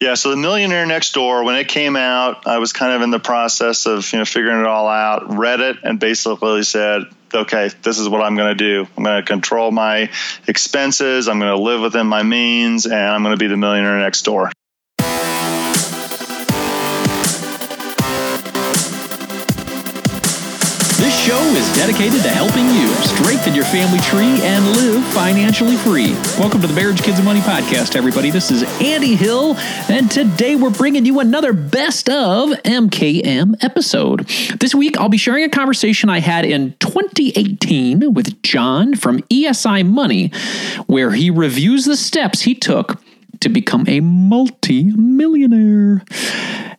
Yeah, so the Millionaire Next Door, when it came out, I was kind of in the process of you know figuring it all out. Read it and basically said, okay, this is what I'm going to do. I'm going to control my expenses. I'm going to live within my means, and I'm going to be the millionaire next door. Show is dedicated to helping you strengthen your family tree and live financially free. Welcome to the Marriage, Kids, and Money podcast, everybody. This is Andy Hill, and today we're bringing you another best of MKM episode. This week, I'll be sharing a conversation I had in 2018 with John from ESI Money, where he reviews the steps he took to become a multi millionaire.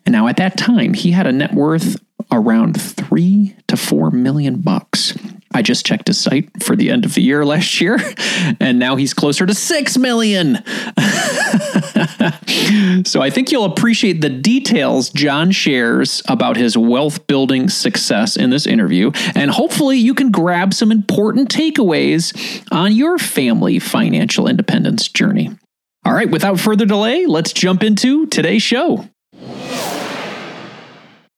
And now, at that time, he had a net worth around three to four million bucks. I just checked his site for the end of the year last year, and now he's closer to six million. so I think you'll appreciate the details John shares about his wealth building success in this interview, and hopefully you can grab some important takeaways on your family financial independence journey. All right, without further delay, let's jump into today's show.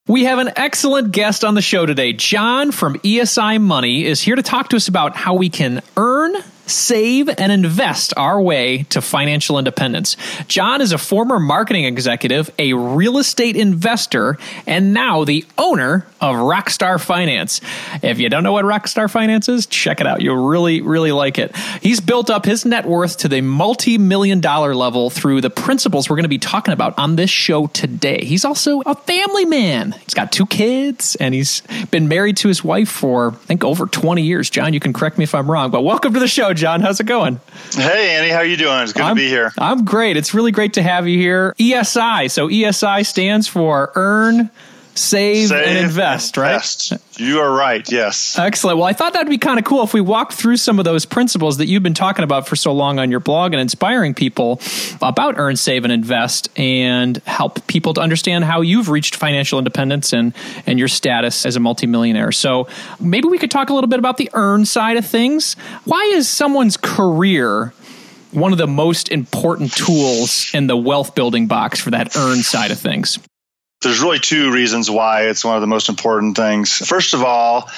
We have an excellent guest on the show today. John from ESI Money is here to talk to us about how we can earn save, and invest our way to financial independence. John is a former marketing executive, a real estate investor, and now the owner of Rockstar Finance. If you don't know what Rockstar Finance is, check it out. You'll really, really like it. He's built up his net worth to the multi million dollar level through the principles we're going to be talking about on this show today. He's also a family man. He's got two kids and he's been married to his wife for, I think, over 20 years. John, you can correct me if I'm wrong, but welcome to the show, John. How's it going? Hey, Andy. How are you doing? It's good I'm, to be here. I'm great. It's really great to have you here. ESI. So ESI stands for Earn, Save, Save and Invest, right? Invest. You are right. Yes. Excellent. Well, I thought that'd be kind of cool if we walked through some of those principles that you've been talking about for so long on your blog and inspiring people about Earn, Save, and Invest and help people to understand how you've reached financial independence and, and your status as a multimillionaire. So maybe we could talk a little bit about the earn side of things. Why is someone's career one of the most important tools in the wealth building box for that earn side of things? There's really two reasons why it's one of the most important things. First of all,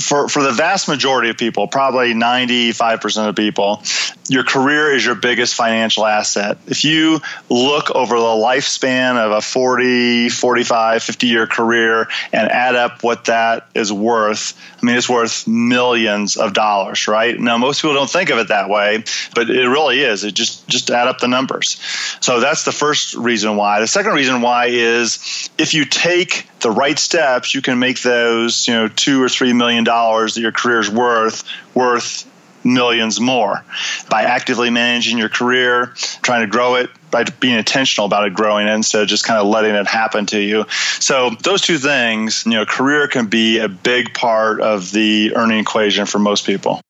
for, for the vast majority of people, probably 95% of people, your career is your biggest financial asset. If you look over the lifespan of a 40, 45, 50 year career and add up what that is worth, I mean, it's worth millions of dollars, right? Now, most people don't think of it that way, but it really is. It just, just add up the numbers. So that's the first reason why. The second reason why is if you take the right steps, you can make those, you know, two or three million dollars that your career is worth, worth millions more by actively managing your career, trying to grow it, by being intentional about it growing instead of just kind of letting it happen to you. So those two things, you know, career can be a big part of the earning equation for most people.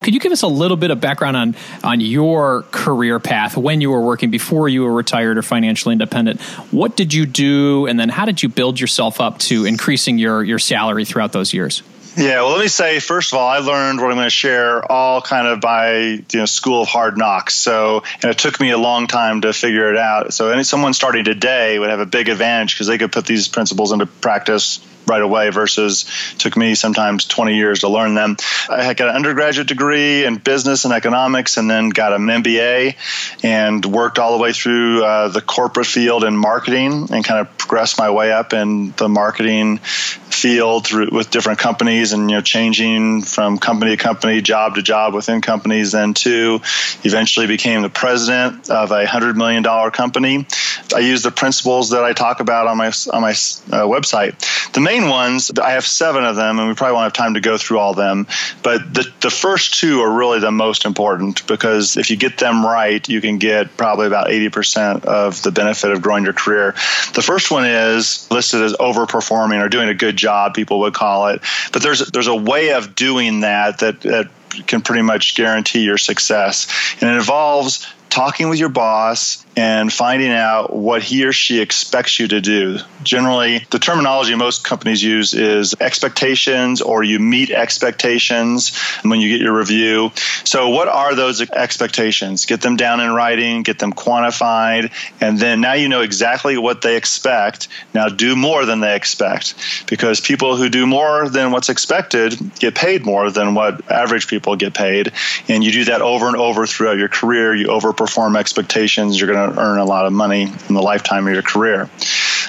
Could you give us a little bit of background on on your career path when you were working before you were retired or financially independent? What did you do, and then how did you build yourself up to increasing your your salary throughout those years? Yeah, well, let me say first of all, I learned what I'm going to share all kind of by you know school of hard knocks. So, and it took me a long time to figure it out. So, any someone starting today would have a big advantage because they could put these principles into practice right away versus took me sometimes 20 years to learn them. I had got an undergraduate degree in business and economics and then got an MBA and worked all the way through uh, the corporate field in marketing and kind of progressed my way up in the marketing field through with different companies and you know changing from company to company, job to job within companies. Then to eventually became the president of a hundred million dollar company. I use the principles that I talk about on my on my uh, website. The main ones I have seven of them, and we probably won't have time to go through all them. But the the first two are really the most important because if you get them right, you can get probably about eighty percent of the benefit of growing your career. The first one is listed as overperforming or doing a good job, people would call it. But there's there's a way of doing that that, that can pretty much guarantee your success. And it involves talking with your boss and finding out what he or she expects you to do. Generally, the terminology most companies use is expectations or you meet expectations when you get your review. So, what are those expectations? Get them down in writing, get them quantified, and then now you know exactly what they expect. Now, do more than they expect because people who do more than what's expected get paid more than what average people get paid. And you do that over and over throughout your career. You overperform expectations, you're going to earn a lot of money in the lifetime of your career.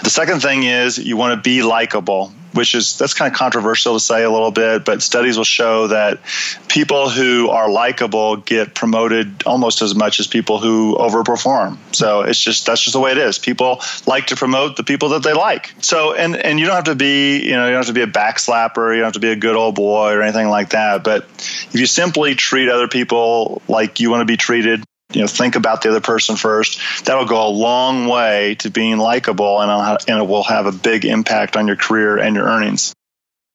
The second thing is you want to be likable which is that's kind of controversial to say a little bit, but studies will show that people who are likable get promoted almost as much as people who overperform. So it's just that's just the way it is. People like to promote the people that they like. So and and you don't have to be you know you don't have to be a backslapper, you don't have to be a good old boy or anything like that. But if you simply treat other people like you want to be treated, you know think about the other person first that'll go a long way to being likable and, uh, and it will have a big impact on your career and your earnings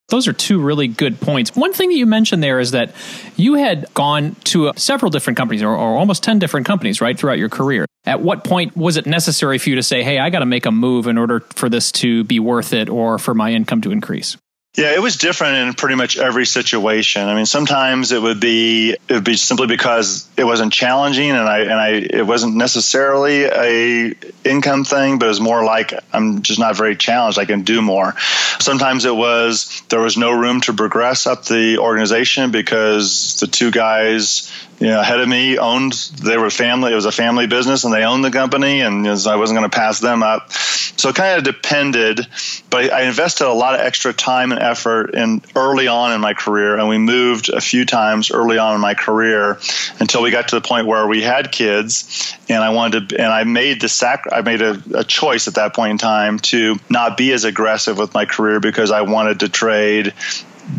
those are two really good points. One thing that you mentioned there is that you had gone to uh, several different companies, or, or, almost 10 different companies, right, throughout your career. At what point was it necessary for you to say, hey, I got to make a move in order for this to be worth it or for my income to increase? Yeah, it was different in pretty much every situation. I mean, sometimes it would be it would be simply because it wasn't challenging, and I and I it wasn't necessarily a income thing, but it was more like I'm just not very challenged. I can do more. Sometimes it was there was no room to progress up the organization because the two guys you know, ahead of me owned they were family it was a family business and they owned the company and i wasn't going to pass them up so it kind of depended but i invested a lot of extra time and effort in early on in my career and we moved a few times early on in my career until we got to the point where we had kids and i wanted to and i made the sac i made a, a choice at that point in time to not be as aggressive with my career because i wanted to trade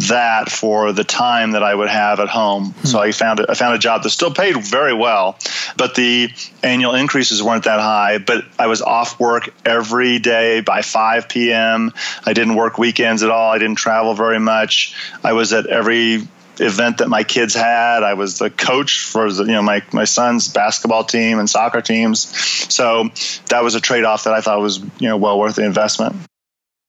that for the time that I would have at home. Hmm. So I found I found a job that still paid very well, but the annual increases weren't that high. But I was off work every day by 5 p.m. I didn't work weekends at all. I didn't travel very much. I was at every event that my kids had. I was the coach for the, you know my my son's basketball team and soccer teams. So that was a trade off that I thought was you know well worth the investment.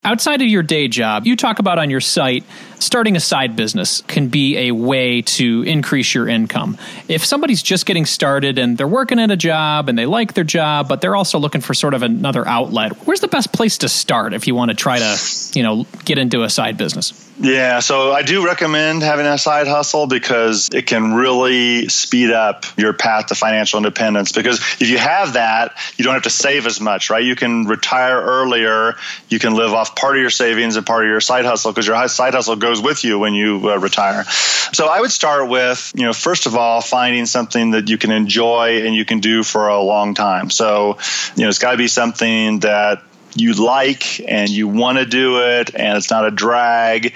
Outside of your day job, you talk about on your site starting a side business can be a way to increase your income. If somebody's just getting started and they're working at a job and they like their job, but they're also looking for sort of another outlet, where's the best place to start if you want to try to, you know, get into a side business? Yeah, so I do recommend having a side hustle because it can really speed up your path to financial independence. Because if you have that, you don't have to save as much, right? You can retire earlier, you can live off part of your savings and part of your side hustle because your side hustle goes with you when you uh, retire. So I would start with, you know, first of all, finding something that you can enjoy and you can do for a long time. So, you know, it's got to be something that you like and you want to do it and it's not a drag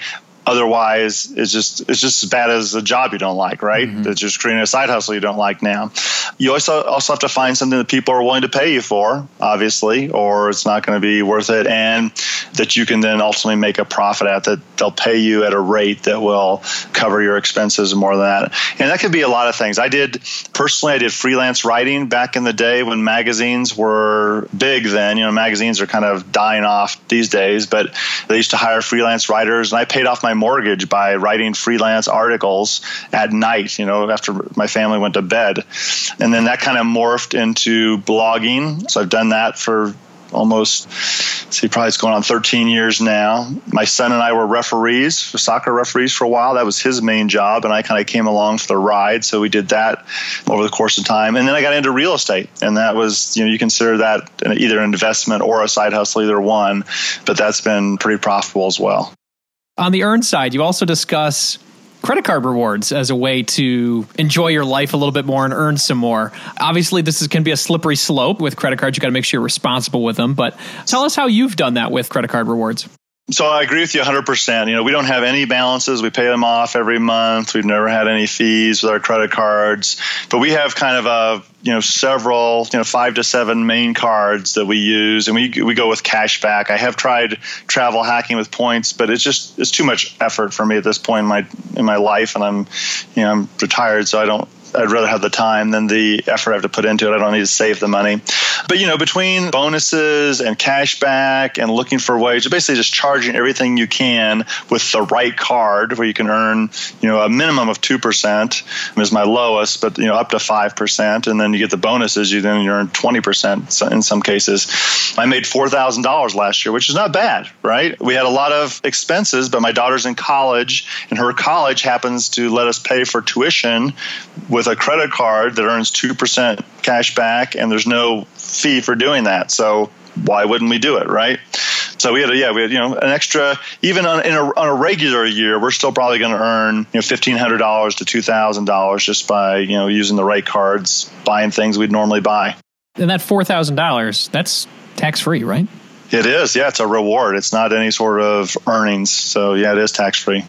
otherwise it's just it's just as bad as a job you don't like right? Mm-hmm. that's just creating a side hustle you don't like now. You also also have to find something that people are willing to pay you for obviously or it's not going to be worth it and that you can then ultimately make a profit at that they'll pay you at a rate that will cover your expenses more than that. And that could be a lot of things. I did personally i did freelance writing back in the day when magazines were big then. You know magazines are kind of dying off these days but they used to hire freelance writers and i paid off my my mortgage by writing freelance articles at night, you know, after my family went to bed. And then that kind of morphed into blogging. So I've done that for almost see probably it's going on 13 years now. My son and i were referees soccer referees for a while. That was his main job and i kind of came along for the ride. So we did that over the course of time. And then i got into real estate and that was you know you consider that either an investment or a side hustle either one. But that's been pretty profitable as well on the earn side, you also discuss credit card rewards as a way to enjoy your life a little bit more and earn some more. Obviously, this is, can be a slippery slope with credit cards. You got to make sure you're responsible with them. But tell us how you've done that with credit card rewards. So I agree with you 100%. You know, we don't have any balances. We pay them off every month. We've never had any fees with our credit cards. But we have kind of a, you know, several, you know, five to seven main cards that we use and we we go with cash back. I have tried travel hacking with points, but it's just it's too much effort for me at this point in my in my life and I'm you know, I'm retired so I don't I'd rather have the time than the effort I have to put into it. I don't need to save the money. But you know, between bonuses and cash back and looking for ways, basically just charging everything you can with the right card, where you can earn you know a minimum of two percent is my lowest, but you know up to five percent, and then you get the bonuses. You then earn twenty percent in some cases. I made four thousand dollars last year, which is not bad, right? We had a lot of expenses, but my daughter's in college, and her college happens to let us pay for tuition with with a credit card that earns 2% cash back and there's no fee for doing that. So why wouldn't we do it, right? So we had, a, yeah, we had, you know, an extra, even on, a, on a regular year, we're still probably going to earn, you know, $1,500 to $2,000 just by, you know, using the right cards, buying things we'd normally buy. And that $4,000, that's tax free, right? It is. Yeah. It's a reward. It's not any sort of earnings. So yeah, it is tax free.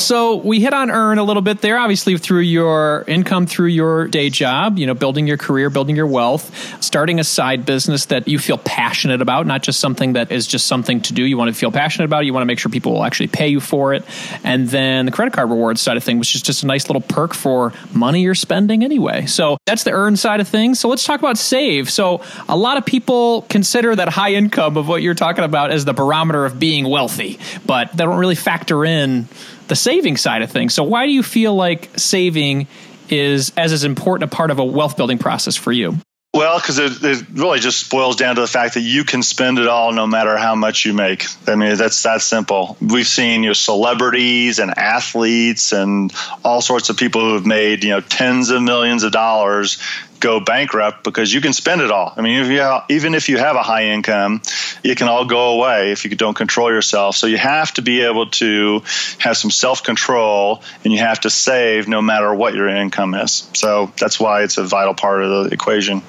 So we hit on earn a little bit there, obviously through your income, through your day job, you know, building your career, building your wealth, starting a side business that you feel passionate about, not just something that is just something to do. You want to feel passionate about it. You want to make sure people will actually pay you for it. And then the credit card rewards side of things, which is just a nice little perk for money you're spending anyway. So that's the earn side of things. So let's talk about save. So a lot of people consider that high income of what you're talking about as the barometer of being wealthy, but they don't really factor in the saving side of things. So why do you feel like saving is as as important a part of a wealth building process for you? Well, because it, it, really just boils down to the fact that you can spend it all no matter how much you make. I mean, that's that simple. We've seen you know, celebrities and athletes and all sorts of people who have made you know tens of millions of dollars go bankrupt because you can spend it all. I mean, if you have, even if you have a high income, it can all go away if you don't control yourself. So you have to be able to have some self control and you have to save no matter what your income is. So that's why it's a vital part of the equation.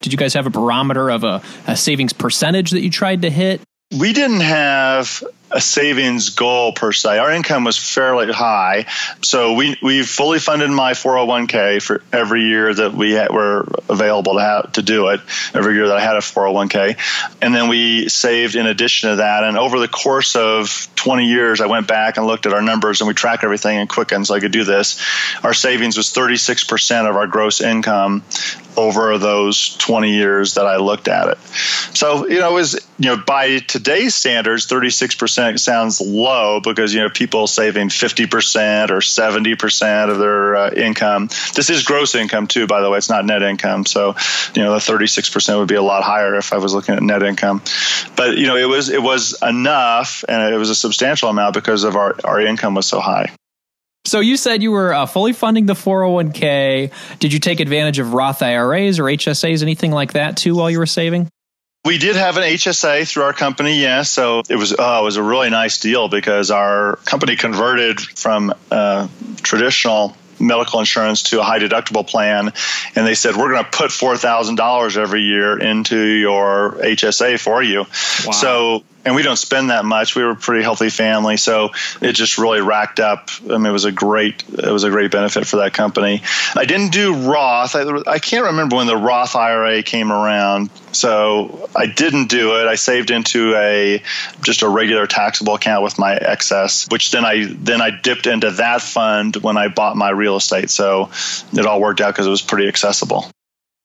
Did you guys have a barometer of a, a savings percentage that you tried to hit? We didn't have a savings goal per se. Our income was fairly high, so we we fully funded my 401k for every year that we had, were available to have to do it. Every year that I had a 401k, and then we saved in addition to that. And over the course of 20 years, I went back and looked at our numbers, and we track everything in Quicken, so I could do this. Our savings was 36% of our gross income over those 20 years that I looked at it. So you know, it was you know by today's standards, 36% sounds low because you know people saving fifty percent or seventy percent of their uh, income. This is gross income too, by the way. It's not net income. So you know the thirty six percent would be a lot higher if I was looking at net income. But you know it was it was enough, and it was a substantial amount because of our our income was so high. So you said you were uh, fully funding the 401k. Did you take advantage of Roth IRAs or HSAs, anything like that too, while you were saving? We did have an HSA through our company, yes. So it was uh, it was a really nice deal because our company converted from uh, traditional medical insurance to a high deductible plan, and they said we're going to put four thousand dollars every year into your HSA for you. Wow. So and we don't spend that much. We were a pretty healthy family, so it just really racked up. I mean, it was a great it was a great benefit for that company. I didn't do Roth. I, I can't remember when the Roth IRA came around, so I didn't do it. I saved into a just a regular taxable account with my excess, which then I then I dipped into that fund when I bought my real estate. So it all worked out because it was pretty accessible.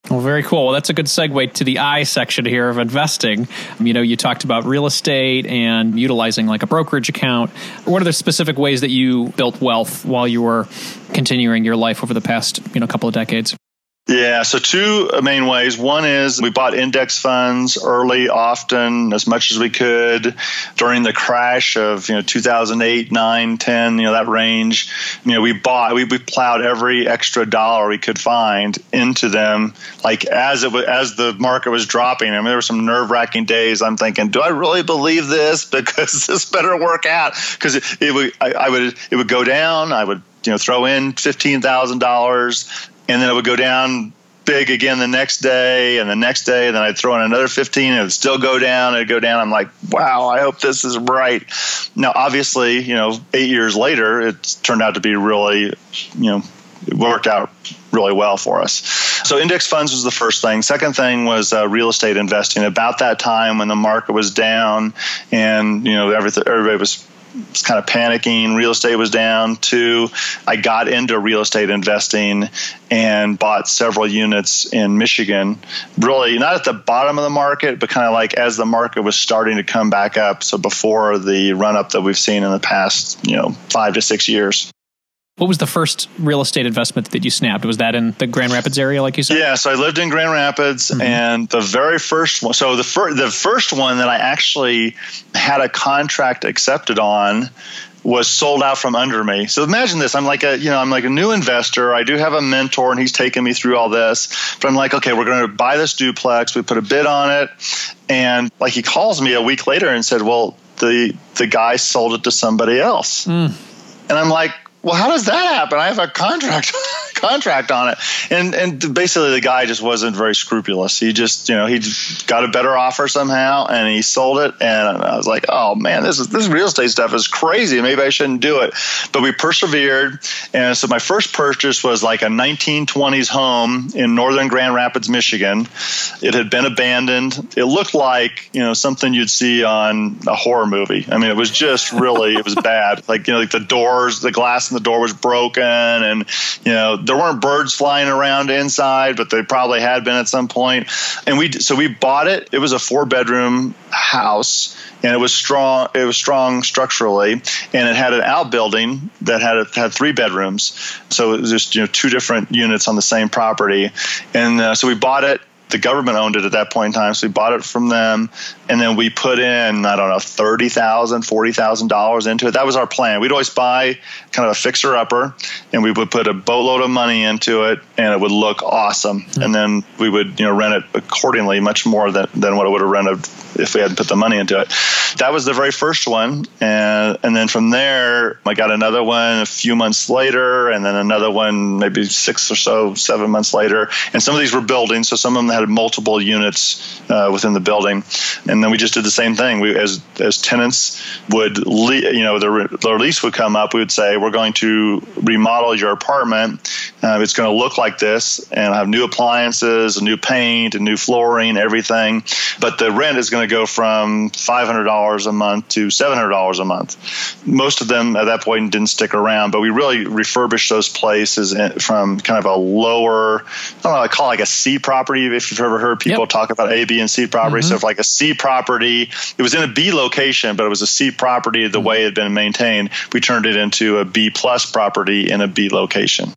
Well, very cool. Well, that's a good segue to the I section here of investing. You know, you talked about real estate and utilizing like a brokerage account. What are the specific ways that you built wealth while you were continuing your life over the past, you know, couple of decades? Yeah, so two main ways. One is we bought index funds early, often, as much as we could during the crash of you know 2008, 9, 10, you know that range. You know we bought, we, we plowed every extra dollar we could find into them. Like as it was, as the market was dropping, I mean there were some nerve wracking days. I'm thinking, do I really believe this? Because this better work out. Because it, it would, I, I would, it would go down. I would you know throw in fifteen thousand dollars and then it would go down big again the next day and the next day. And then I'd throw in another 15 and it would still go down. It'd go down. I'm like, wow, I hope this is right. Now, obviously, you know, eight years later, it turned out to be really, you know, it worked out really well for us. So index funds was the first thing. Second thing was uh, real estate investing. About that time when the market was down and you know everything, everybody was was kind of panicking. Real estate was down. Two, I got into real estate investing and bought several units in Michigan. Really, not at the bottom of the market, but kind of like as the market was starting to come back up. So before the run up that we've seen in the past, you know, five to six years. What was the first real estate investment that you snapped? Was that in the Grand Rapids area, like you said? Yeah, so I lived in Grand Rapids, mm-hmm. and the very first one. So the first, the first one that I actually had a contract accepted on was sold out from under me. So imagine this: I'm like a, you know, I'm like a new investor. I do have a mentor, and he's taking me through all this. But I'm like, okay, we're going to buy this duplex. We put a bid on it, and like he calls me a week later and said, well, the the guy sold it to somebody else. Mm. And I'm like, well, how does that happen? I have a contract contract on it, and and basically the guy just wasn't very scrupulous. He just you know he got a better offer somehow, and he sold it. And I was like, oh man, this is this real estate stuff is crazy. Maybe I shouldn't do it, but we persevered. And so my first purchase was like a 1920s home in northern Grand Rapids, Michigan. It had been abandoned. It looked like you know something you'd see on a horror movie. I mean, it was just really it was bad. Like you know, like the doors, the glass the door was broken, and you know there weren't birds flying around inside, but they probably had been at some point. And we so we bought it. It was a four bedroom house, and it was strong. It was strong structurally, and it had an outbuilding that had had three bedrooms. So it was just you know two different units on the same property, and uh, so we bought it the government owned it at that point in time, so we bought it from them, and then we put in I don't know thirty thousand, forty thousand dollars into it. That was our plan. We'd always buy kind of a fixer upper, and we would put a boatload of money into it, and it would look awesome. Mm-hmm. And then we would you know rent it accordingly, much more than, than what it would have rented if we hadn't put the money into it. That was the very first one, and and then from there I got another one a few months later, and then another one maybe six or so, seven months later. And some of these were buildings, so some of them had multiple units uh, within the building, and then we just did the same thing. We as as tenants would le- you know their, their lease would come up, we would say we're going to remodel your apartment. Uh, it's going to look like this, and have new appliances, new paint, a new flooring, everything. But the rent is going to go from five hundred dollars a month to seven hundred dollars a month. Most of them at that point didn't stick around, but we really refurbished those places from kind of a lower, I don't know, I call it like a C property if you've ever heard people yep. talk about A, B, and C properties. Mm-hmm. So, if like a C property, it was in a B location, but it was a C property the mm-hmm. way it had been maintained. We turned it into a B plus property in a B location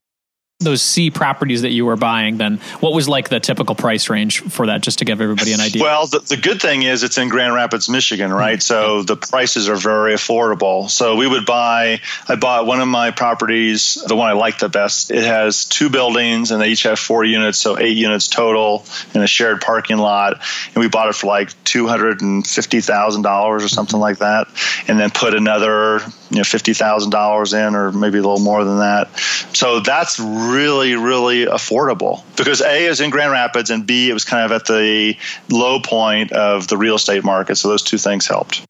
those C properties that you were buying, then what was like the typical price range for that, just to give everybody an idea? Well, the, the good thing is it's in Grand Rapids, Michigan, right? Mm-hmm. So the prices are very affordable. So we would buy, I bought one of my properties, the one I like the best. It has two buildings and they each have four units, so eight units total in a shared parking lot. And we bought it for like $250,000 or something like that. And then put another, you know, $50,000 in or maybe a little more than that. So that's really, really really affordable because A is in Grand Rapids and B, it was kind of at the low point of the real estate market. So those two things helped.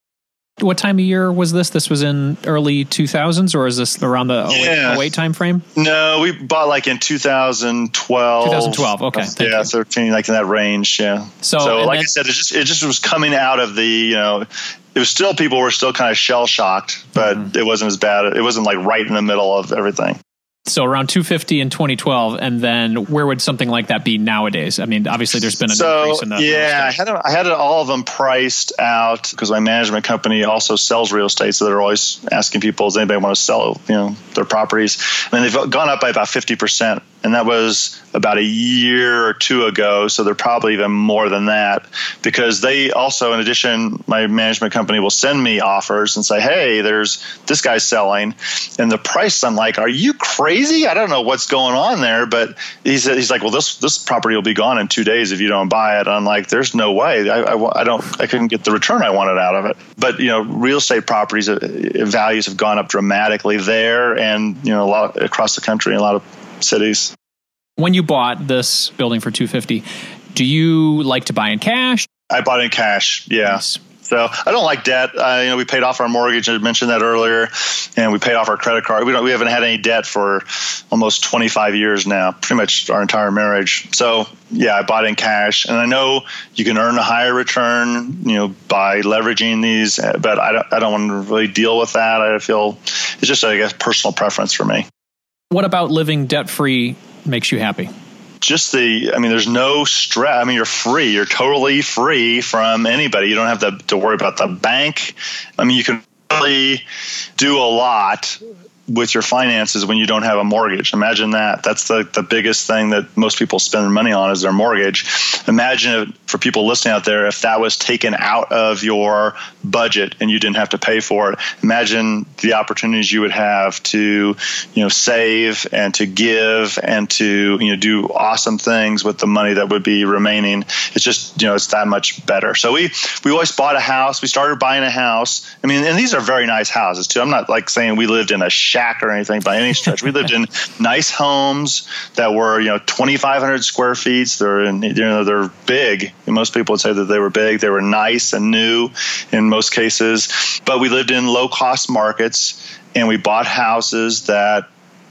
What time of year was this? This was in early 2000s, or is this around the 08, yeah. 08 time frame? No, we bought like in 2012. 2012, okay. yeah, you. 13, like in that range. Yeah. So, so like I said, it just it just was coming out of the you know it was still people were still kind of shell shocked, but mm-hmm. it wasn't as bad. It wasn't like right in the middle of everything. So around 250 in 2012, and then where would something like that be nowadays? I mean, obviously there's been an so, increase in that. Yeah, I had I had all of them priced out because my management company also sells real estate, so they're always asking people, does anybody want to sell you know their properties? And they've gone up by about 50 percent and that was about a year or two ago. So they're probably even more than that because they also, in addition, my management company will send me offers and say, "Hey, there's this guy's selling," and the price. I'm like, "Are you crazy? I don't know what's going on there." But he's he's like, "Well, this this property will be gone in two days if you don't buy it." And I'm like, "There's no way. I, I, I don't. I couldn't get the return I wanted out of it." But you know, real estate properties uh, values have gone up dramatically there, and you know, a lot across the country, a lot of cities. When you bought this building for 250, do you like to buy in cash? I bought in cash. Yeah. Nice. So I don't like debt. Uh, you know, we paid off our mortgage. I mentioned that earlier, and we paid off our credit card. We don't. We haven't had any debt for almost 25 years now, pretty much our entire marriage. So yeah, I bought in cash, and I know you can earn a higher return, you know, by leveraging these. But I don't. I don't want to really deal with that. I feel it's just I guess personal preference for me. What about living debt free makes you happy? just the i mean there's no stress i mean you're free. You're totally free from anybody. You don't have to, to worry about the bank. I mean you can really do a lot with your finances when you don't have a mortgage. Imagine that. That's the, the biggest thing that most people spend their money on is their mortgage. Imagine for people listening out there if that was taken out of your budget and you didn't have to pay for it. Imagine the opportunities you would have to, you know, save and to give and to, you know, do awesome things with the money that would be remaining. It's just, you know, it's that much better. So we we always bought a house. We started buying a house. I mean, and these are very nice houses too. I'm not like saying we lived in a shack or anything by any stretch. we lived in nice homes that were, you know, 2,500 square feet. They're, in, you know, they're big. And most people would say that they were big. They were nice and new in most cases. But we lived in low cost markets and we bought houses that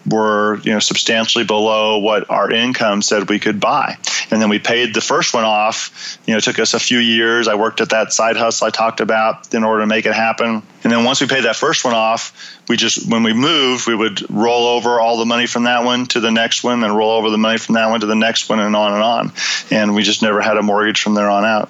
were you know substantially below what our income said we could buy. And then we paid the first one off. You know it took us a few years. I worked at that side hustle i talked about in order to make it happen. And then once we paid that first one off we just when we moved we would roll over all the money from that one to the next one and roll over the money from that one to the next one and on and on. And we just never had a mortgage from there on out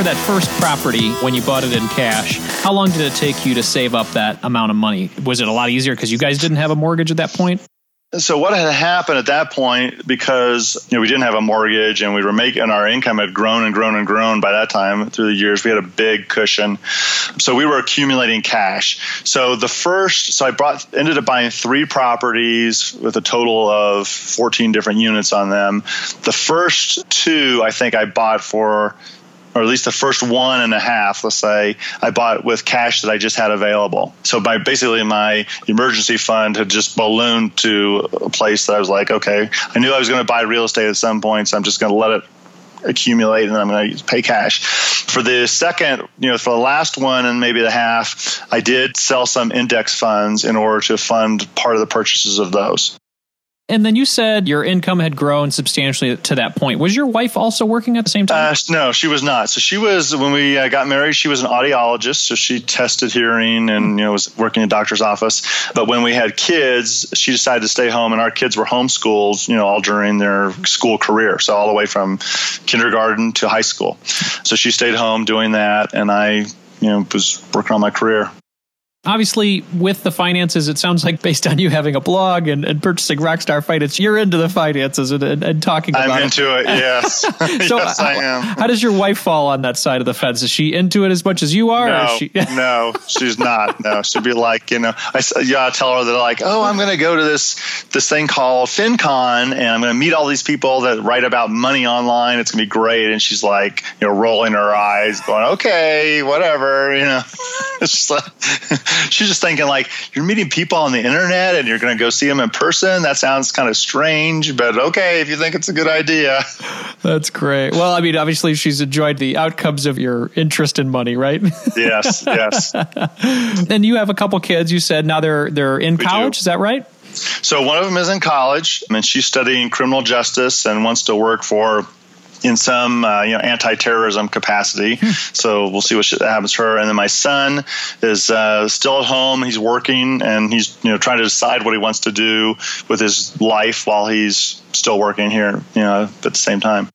For that first property when you bought it in cash, how long did it take you to save up that amount of money? Was it a lot easier because you guys didn't have a mortgage at that point? so what had happened at that point because you know we didn't have a mortgage and we were making our income had grown and grown and grown by that time through the years we had a big cushion so we were accumulating cash so the first so i brought ended up buying three properties with a total of 14 different units on them the first two i think i bought for or at least the first one and a half, let's say, I bought with cash that I just had available. So by basically my emergency fund had just ballooned to a place that I was like, okay, I knew I was going to buy real estate at some point, so I'm just going to let it accumulate and I'm going to pay cash. For the second, you know, for the last one and maybe the half, I did sell some index funds in order to fund part of the purchases of those. And then you said your income had grown substantially to that point. Was your wife also working at the same time? Uh, no, she was not. So she was when we uh, got married. She was an audiologist, so she tested hearing and you know was working in a doctor's office. But when we had kids, she decided to stay home, and our kids were homeschooled, you know, all during their school career, so all the way from kindergarten to high school. So she stayed home doing that, and I, you know, was working on my career. Obviously, with the finances, it sounds like based on you having a blog and, and purchasing Rockstar Finance, you're into the finances and, and, and talking about I'm into it, yes. so yes, I am. How does your wife fall on that side of the fence? Is she into it as much as you are? No, she- no, she's not. No, she'd be like, you know, I, yeah, I tell her that like, oh, I'm going to go to this this thing called FinCon and I'm going to meet all these people that write about money online. It's going to be great. And she's like, you know, rolling her eyes, going, okay, whatever, you know. it's just like, she's just thinking like you're meeting people on the internet and you're going to go see them in person. That sounds kind of strange, but okay if you think it's a good idea. That's great. Well, I mean, obviously she's enjoyed the outcomes of your interest in money, right? yes, yes. and you have a couple kids. You said now they're they're in we college. Do. Is that right? So one of them is in college, and she's studying criminal justice and wants to work for in some uh, you know anti-terrorism capacity. Hmm. So we'll see what happens to her. And then my son is uh, still at home. He's working and he's you know trying to decide what he wants to do with his life while he's still working here. You know at the same time.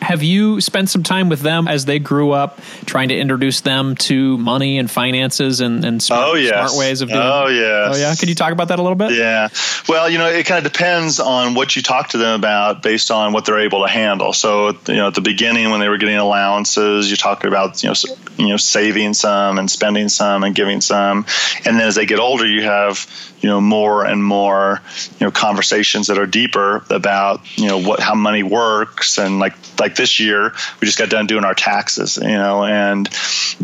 Have you spent some time with them as they grew up, trying to introduce them to money and finances and, and smart, oh, yes. smart ways of doing oh, oh, yeah. Oh, yeah. Can you talk about that a little bit? Yeah. Well, you know, it kind of depends on what you talk to them about based on what they're able to handle. So, you know, at the beginning when they were getting allowances, you're talking about, you know, you know, saving some and spending some and giving some. And then as they get older, you have, you know more and more you know conversations that are deeper about you know what how money works and like like this year we just got done doing our taxes you know and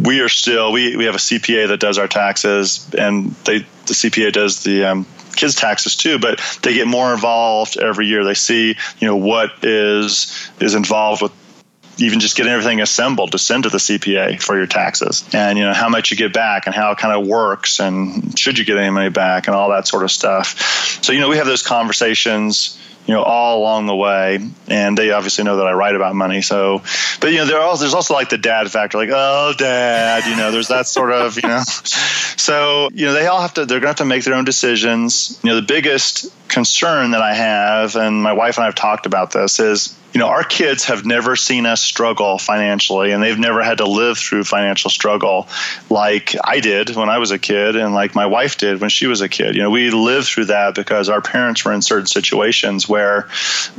we are still we, we have a cpa that does our taxes and they the cpa does the um, kids taxes too but they get more involved every year they see you know what is is involved with even just getting everything assembled to send to the CPA for your taxes and you know how much you get back and how it kind of works and should you get any money back and all that sort of stuff. So you know we have those conversations you know all along the way. And they obviously know that i write about money. So but you know also, there's also like the dad factor like oh dad you know there's that sort of you know. So you know they all have to they're going to have to make their own decisions. You know the biggest concern that i have and my wife and i have talked about this is you know, our kids have never seen us struggle financially, and they've never had to live through financial struggle like I did when I was a kid, and like my wife did when she was a kid. You know, we lived through that because our parents were in certain situations where,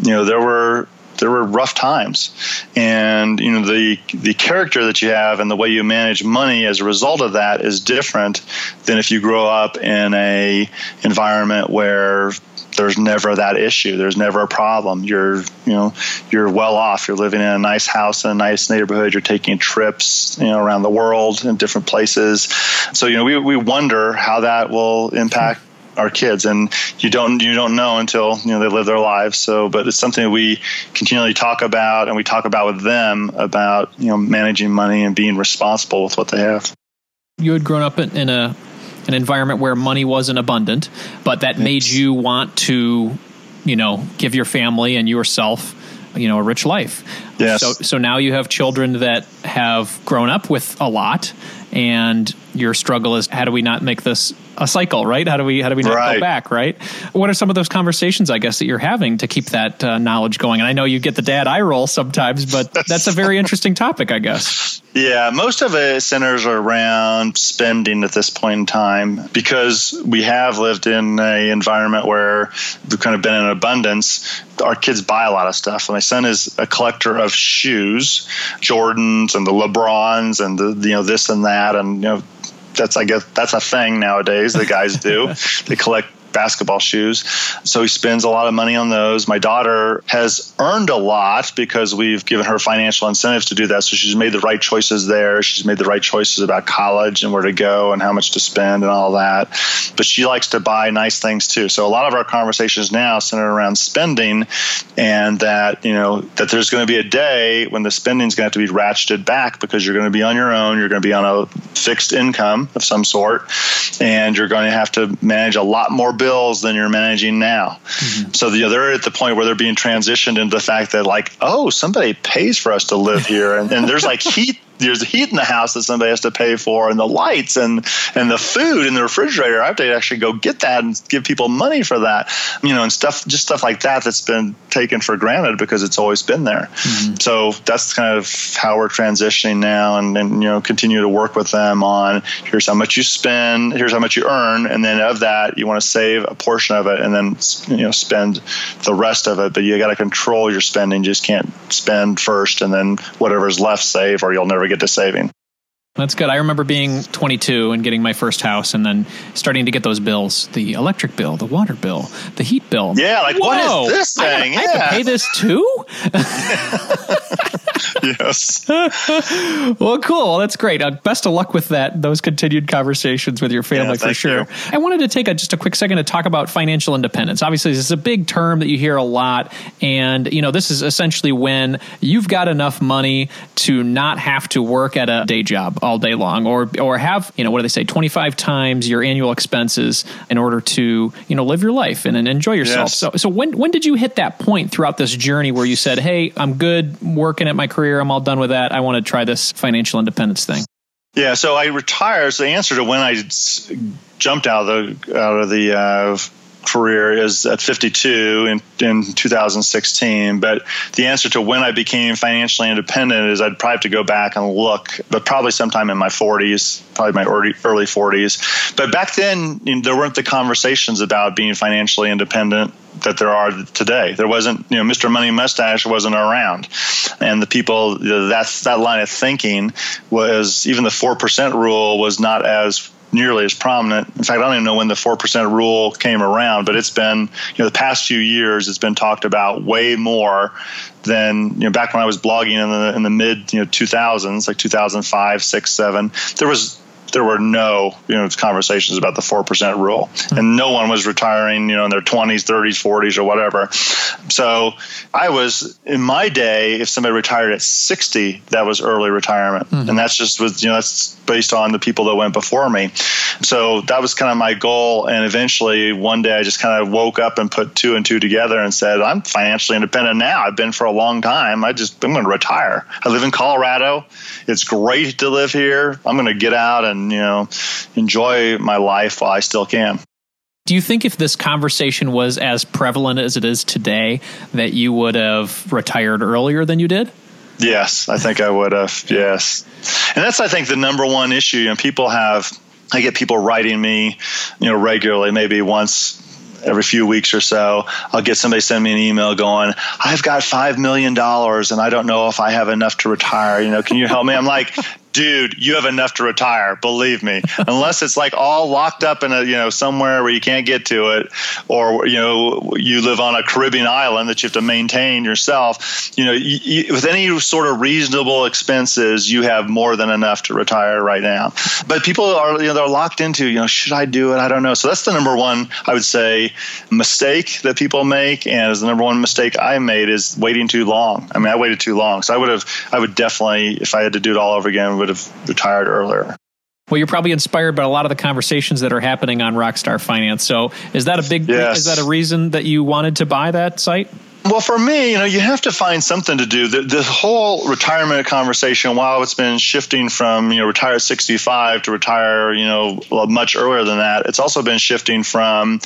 you know, there were there were rough times and you know the the character that you have and the way you manage money as a result of that is different than if you grow up in a environment where there's never that issue. There's never a problem. You're, you know, you're well off. You're living in a nice house in a nice neighborhood. You're taking trips, you know, around the world in different places. So, you know, we, we wonder how that will impact our kids and you don't you don't know until you know they live their lives so but it's something that we continually talk about and we talk about with them about you know managing money and being responsible with what they have you had grown up in, a an environment where money wasn't abundant, but that yes. made you want to, you know, give your family and yourself, you know, a rich life. Yes. So, so now you have children that have grown up with a lot, and your struggle is how do we not make this a cycle, right? How do we how do we not Right. go back, right? What are some of those conversations, I guess, that you're having to keep that uh, knowledge going? And I know you get the dad eye roll sometimes, but that's a very interesting topic, I guess. Yeah, most of it centers around spending at this point in time because we have lived in a environment where we've kind of been in abundance. Our kids buy a lot of stuff. My son is a collector of shoes, Jordans and the LeBrons and the you know this and that and you know that's I guess that's a thing nowadays. The guys do. they collect basketball shoes. So he spends a lot of money on those. My daughter has earned a lot because we've given her financial incentives to do that. So she's made the right choices there. She's made the right choices about college and where to go and how much to spend and all that. But she likes to buy nice things too. So a lot of our conversations now center around spending and that, you know, that there's going to be a day when the spending is going to have to be ratcheted back because you're going to be on your own. You're going to be on a fixed income of some sort and you're going to have to manage a lot more bills than you're managing now. Mm-hmm. So the, they're at the point where they're being transitioned into the fact that like, oh, somebody pays for us to live here, and, and there's like heat. There's heat in the house that somebody has to pay for, and the lights and and the food in the refrigerator. I have to actually go get that and give people money for that, you know, and stuff, just stuff like that that's been taken for granted because it's always been there. Mm-hmm. So that's kind of how we're transitioning now, and, and you know, continue to work with them on here's how much you spend, here's how much you earn, and then of that you want to save a portion of it, and then you know spend the rest of it. But you got to control your spending. You just can't spend first and then whatever's left save, or you'll never get to saving. That's good. I remember being 22 and getting my first house and then starting to get those bills the electric bill, the water bill, the heat bill. Yeah, like, what is Whoa, this I gotta- thing? I, have to pay this too? yes. Well, cool. Well, that's great. Uh, best of luck with that. Those continued conversations with your family Yeah, for sure. you. I wanted to take a, just a quick second to talk about financial independence. Obviously, this is a big term that you hear a lot, and you know this is essentially when you've got enough money to not have to work at a day job all day long, or or have you know what do they say, twenty five times your annual expenses in order to you know live your life and, and enjoy yourself. Yes. So so when when did you hit that point throughout this journey where you said, "Hey, I'm good working at my career. I'm all done with that. I want to try this financial independence thing." Yeah, so I retired. So the answer to when I jumped out of the out of the uh, career is at 52 in, in 2016. But the answer to when I became financially independent is I'd probably have to go back and look, but probably sometime in my 40s, probably my early, early 40s. But back then, you know, there weren't the conversations about being financially independent that there are today. There wasn't, you know, Mr. Money Mustache wasn't around, and the people you know, that's that line of thinking was even the four percent rule was not as nearly as prominent. In fact, I don't even know when the four percent rule came around, but it's been, you know, the past few years, it's been talked about way more than you know back when I was blogging in the in the mid you know 2000s, like 2005, six, seven. There was there were no you know conversations about the four percent rule, hmm. and no one was retiring you know in their twenties, thirties, forties, or whatever. So I was in my day, if somebody retired at sixty, that was early retirement, hmm. and that's just was you know that's based on the people that went before me. So that was kind of my goal, and eventually one day I just kind of woke up and put two and two together and said I'm financially independent now. I've been for a long time. I just I'm going to retire. I live in Colorado. It's great to live here. I'm going to get out and you know enjoy my life while I still can. Do you think if this conversation was as prevalent as it is today, that you would have retired earlier than you did? Yes, I think I would have. Yes, and that's I think the number one issue. You know, people have. I get people writing me, you know, regularly, maybe once every few weeks or so. I'll get somebody send me an email going, "I've got five million dollars and I don't know if I have enough to retire. You know, can you help me?" I'm like. Dude, you have enough to retire. Believe me. Unless it's like all locked up in a you know somewhere where you can't get to it, or you know you live on a Caribbean island that you have to maintain yourself. You know, you, you, with any sort of reasonable expenses, you have more than enough to retire right now. But people are you know they're locked into you know should I do it? I don't know. So that's the number one I would say mistake that people make, and is the number one mistake I made is waiting too long. I mean, I waited too long. So I would have I would definitely if I had to do it all over again would have retired earlier. Well, you're probably inspired by a lot of the conversations that are happening on Rockstar Finance. So, is that a big? Yes. Is that a reason that you wanted to buy that site? Well, for me, you know, you have to find something to do. The, the whole retirement conversation, while it's been shifting from, you know, retire at 65 to retire, you know, much earlier than that, it's also been shifting from,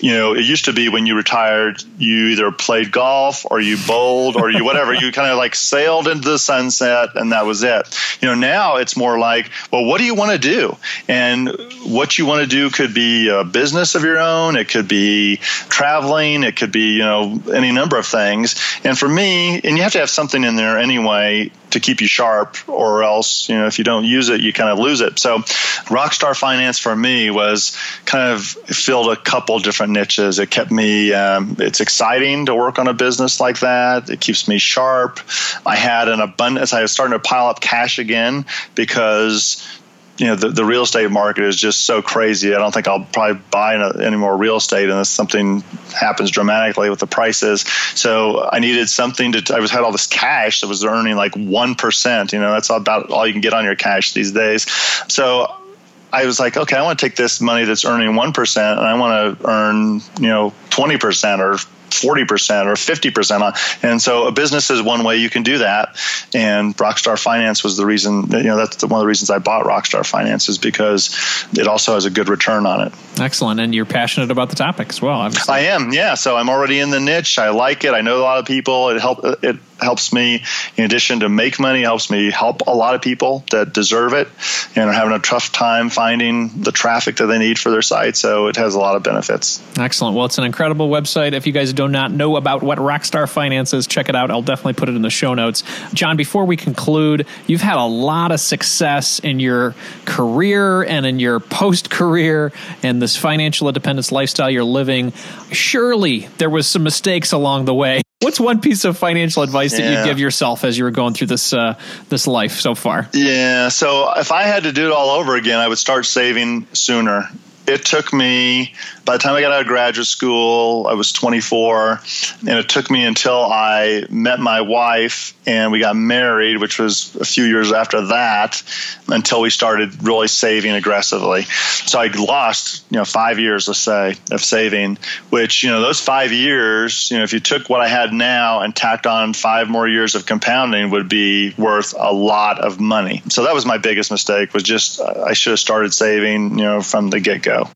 you know, it used to be when you retired, you either played golf or you bowled or you whatever. you kind of like sailed into the sunset and that was it. You know, now it's more like, well, what do you want to do? And what you want to do could be a business of your own, it could be traveling, it could be, you know, any number of things. And for me, and you have to have something in there anyway to keep you sharp, or else, you know, if you don't use it, you kind of lose it. So, Rockstar Finance for me was kind of filled a couple different niches. It kept me, um, it's exciting to work on a business like that. It keeps me sharp. I had an abundance, I was starting to pile up cash again because you know the, the real estate market is just so crazy. I don't think I'll probably buy any more real estate unless something happens dramatically with the prices. So I needed something to. I was had all this cash that was earning like one percent. You know, that's about all you can get on your cash these days. So I was like, okay, I want to take this money that's earning one percent, and I want to earn you know twenty percent or 40% or 50% on. And so a business is one way you can do that. And Rockstar Finance was the reason, you know, that's one of the reasons I bought Rockstar Finance is because it also has a good return on it. Excellent. And you're passionate about the topic as well. Obviously. I am. Yeah. So I'm already in the niche. I like it. I know a lot of people. It help it helps me in addition to make money helps me help a lot of people that deserve it and are having a tough time finding the traffic that they need for their site. So it has a lot of benefits. Excellent. Well it's an incredible website. If you guys do not know about what rockstar finance is check it out. I'll definitely put it in the show notes. John before we conclude you've had a lot of success in your career and in your post career and this financial independence lifestyle you're living. Surely there was some mistakes along the way What's one piece of financial advice that yeah. you give yourself as you were going through this uh, this life so far? Yeah, so if I had to do it all over again, I would start saving sooner it took me by the time I got out of graduate school, I was 24, and it took me until I met my wife and we got married, which was a few years after that, until we started really saving aggressively. So I lost, you know, five years, let's say, of saving. Which you know, those five years, you know, if you took what I had now and tacked on five more years of compounding, would be worth a lot of money. So that was my biggest mistake. Was just I should have started saving, you know, from the get go.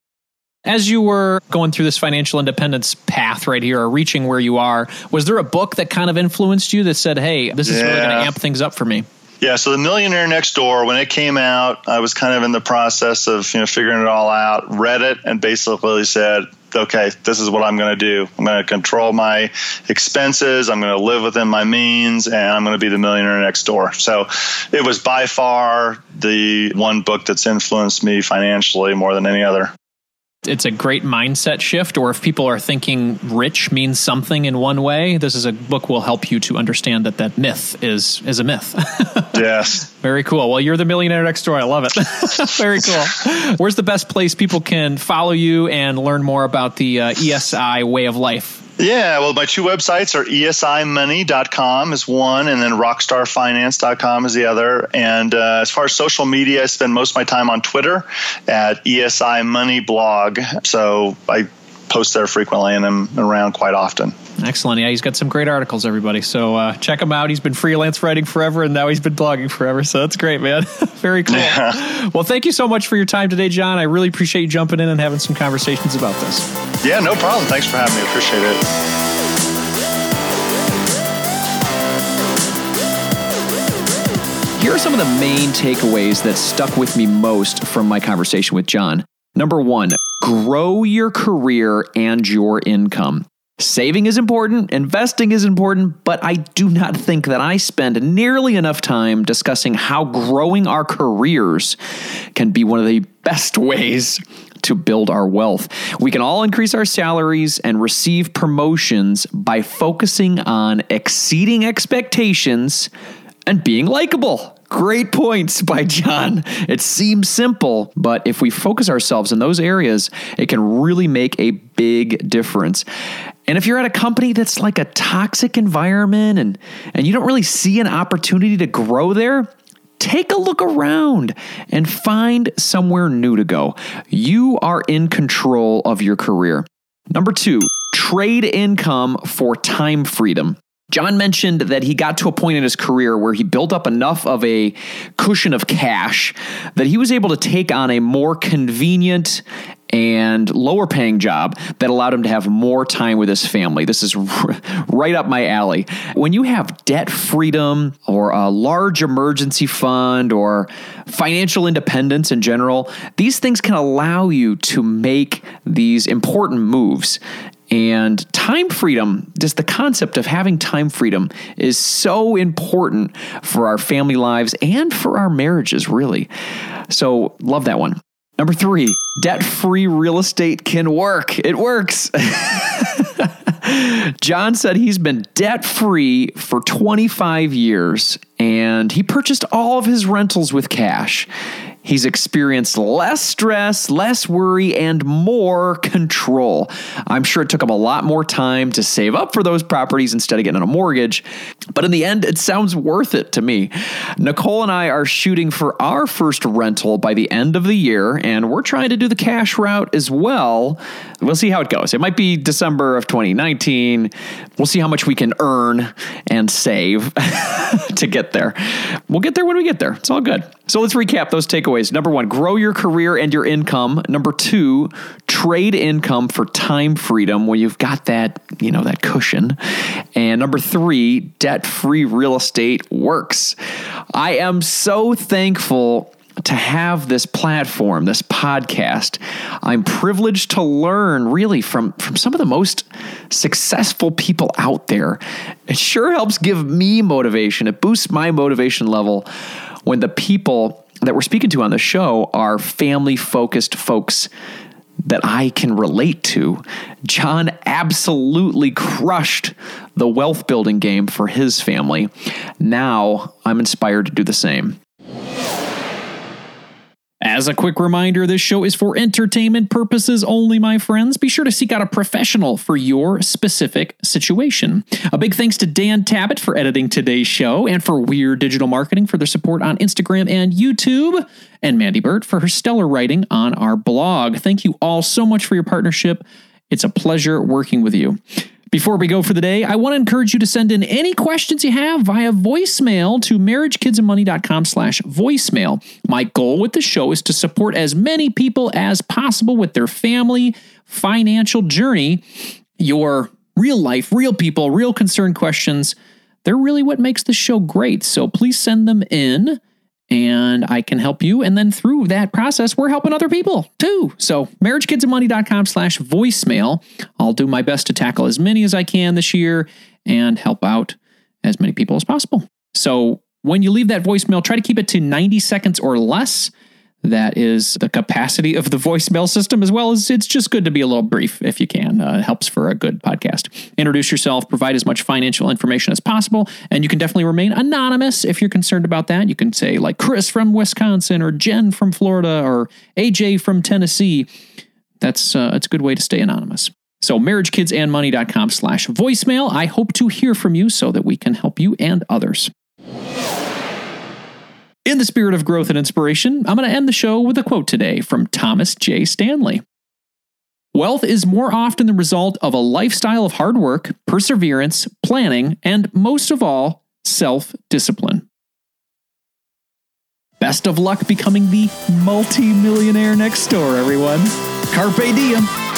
As you were going through this financial independence path right here, or reaching where you are, was there a book that kind of influenced you that said, hey, this is yeah. really going to amp things up for me? Yeah, so the Millionaire Next Door, when it came out, I was kind of in the process of you know figuring it all out. Read it and basically said, okay, this is what I'm going to do. I'm going to control my expenses. I'm going to live within my means, and I'm going to be the millionaire next door. So it was by far the one book that's influenced me financially more than any other it's a great mindset shift or if people are thinking rich means something in one way this is a book will help you to understand that that myth is is a myth. Yes. Very cool. Well you're the millionaire next door. I love it. Very cool. Where's the best place people can follow you and learn more about the uh, esi way of life yeah, well, my two websites are esimoney.com is one, and then rockstarfinance.com is the other. And uh, as far as social media, I spend most of my time on Twitter at ESI Money Blog. So I post there frequently and am around quite often. Excellent. Yeah, he's got some great articles, everybody. So uh, check him out. He's been freelance writing forever, and now he's been blogging forever. So that's great, man. Very cool. Yeah. Well, thank you so much for your time today, John. I really appreciate you jumping in and having some conversations about this. Yeah, no problem. Thanks for having me. Appreciate it. Here are some of the main takeaways that stuck with me most from my conversation with John. Number one, grow your career and your income. Saving is important, investing is important, but I do not think that I spend nearly enough time discussing how growing our careers can be one of the best ways to build our wealth. We can all increase our salaries and receive promotions by focusing on exceeding expectations and being likable. Great points by John. It seems simple, but if we focus ourselves in those areas, it can really make a big difference. And if you're at a company that's like a toxic environment and, and you don't really see an opportunity to grow there, take a look around and find somewhere new to go. You are in control of your career. Number two, trade income for time freedom. John mentioned that he got to a point in his career where he built up enough of a cushion of cash that he was able to take on a more convenient and lower paying job that allowed him to have more time with his family. This is right up my alley. When you have debt freedom or a large emergency fund or financial independence in general, these things can allow you to make these important moves. And time freedom, just the concept of having time freedom, is so important for our family lives and for our marriages, really. So, love that one. Number three, debt free real estate can work. It works. John said he's been debt free for 25 years and he purchased all of his rentals with cash. He's experienced less stress, less worry, and more control. I'm sure it took him a lot more time to save up for those properties instead of getting a mortgage, but in the end, it sounds worth it to me. Nicole and I are shooting for our first rental by the end of the year, and we're trying to do the cash route as well. We'll see how it goes. It might be December of 2019. We'll see how much we can earn and save to get there. We'll get there when we get there. It's all good. So let's recap those takeaways. Number one, grow your career and your income. Number two, trade income for time freedom when you've got that, you know, that cushion. And number three, debt free real estate works. I am so thankful to have this platform, this podcast. I'm privileged to learn really from, from some of the most successful people out there. It sure helps give me motivation. It boosts my motivation level when the people that we're speaking to on the show are family focused folks that I can relate to. John absolutely crushed the wealth building game for his family. Now I'm inspired to do the same. As a quick reminder, this show is for entertainment purposes only, my friends. Be sure to seek out a professional for your specific situation. A big thanks to Dan Tabbitt for editing today's show and for Weird Digital Marketing for their support on Instagram and YouTube, and Mandy Burt for her stellar writing on our blog. Thank you all so much for your partnership. It's a pleasure working with you. Before we go for the day, I want to encourage you to send in any questions you have via voicemail to marriagekidsandmoney.com slash voicemail. My goal with the show is to support as many people as possible with their family financial journey. Your real life, real people, real concern questions, they're really what makes the show great. So please send them in and I can help you. And then through that process, we're helping other people too. So marriagekidsandmoney.com slash voicemail. I'll do my best to tackle as many as I can this year and help out as many people as possible. So when you leave that voicemail, try to keep it to 90 seconds or less that is the capacity of the voicemail system, as well as it's just good to be a little brief if you can. Uh, helps for a good podcast. Introduce yourself, provide as much financial information as possible, and you can definitely remain anonymous if you're concerned about that. You can say, like Chris from Wisconsin, or Jen from Florida, or AJ from Tennessee. That's uh, it's a good way to stay anonymous. So marriagekidsandmoney.com slash voicemail. I hope to hear from you so that we can help you and others. In the spirit of growth and inspiration, I'm going to end the show with a quote today from Thomas J. Stanley. Wealth is more often the result of a lifestyle of hard work, perseverance, planning, and most of all, self discipline. Best of luck becoming the multi-millionaire next door, everyone. Carpe diem.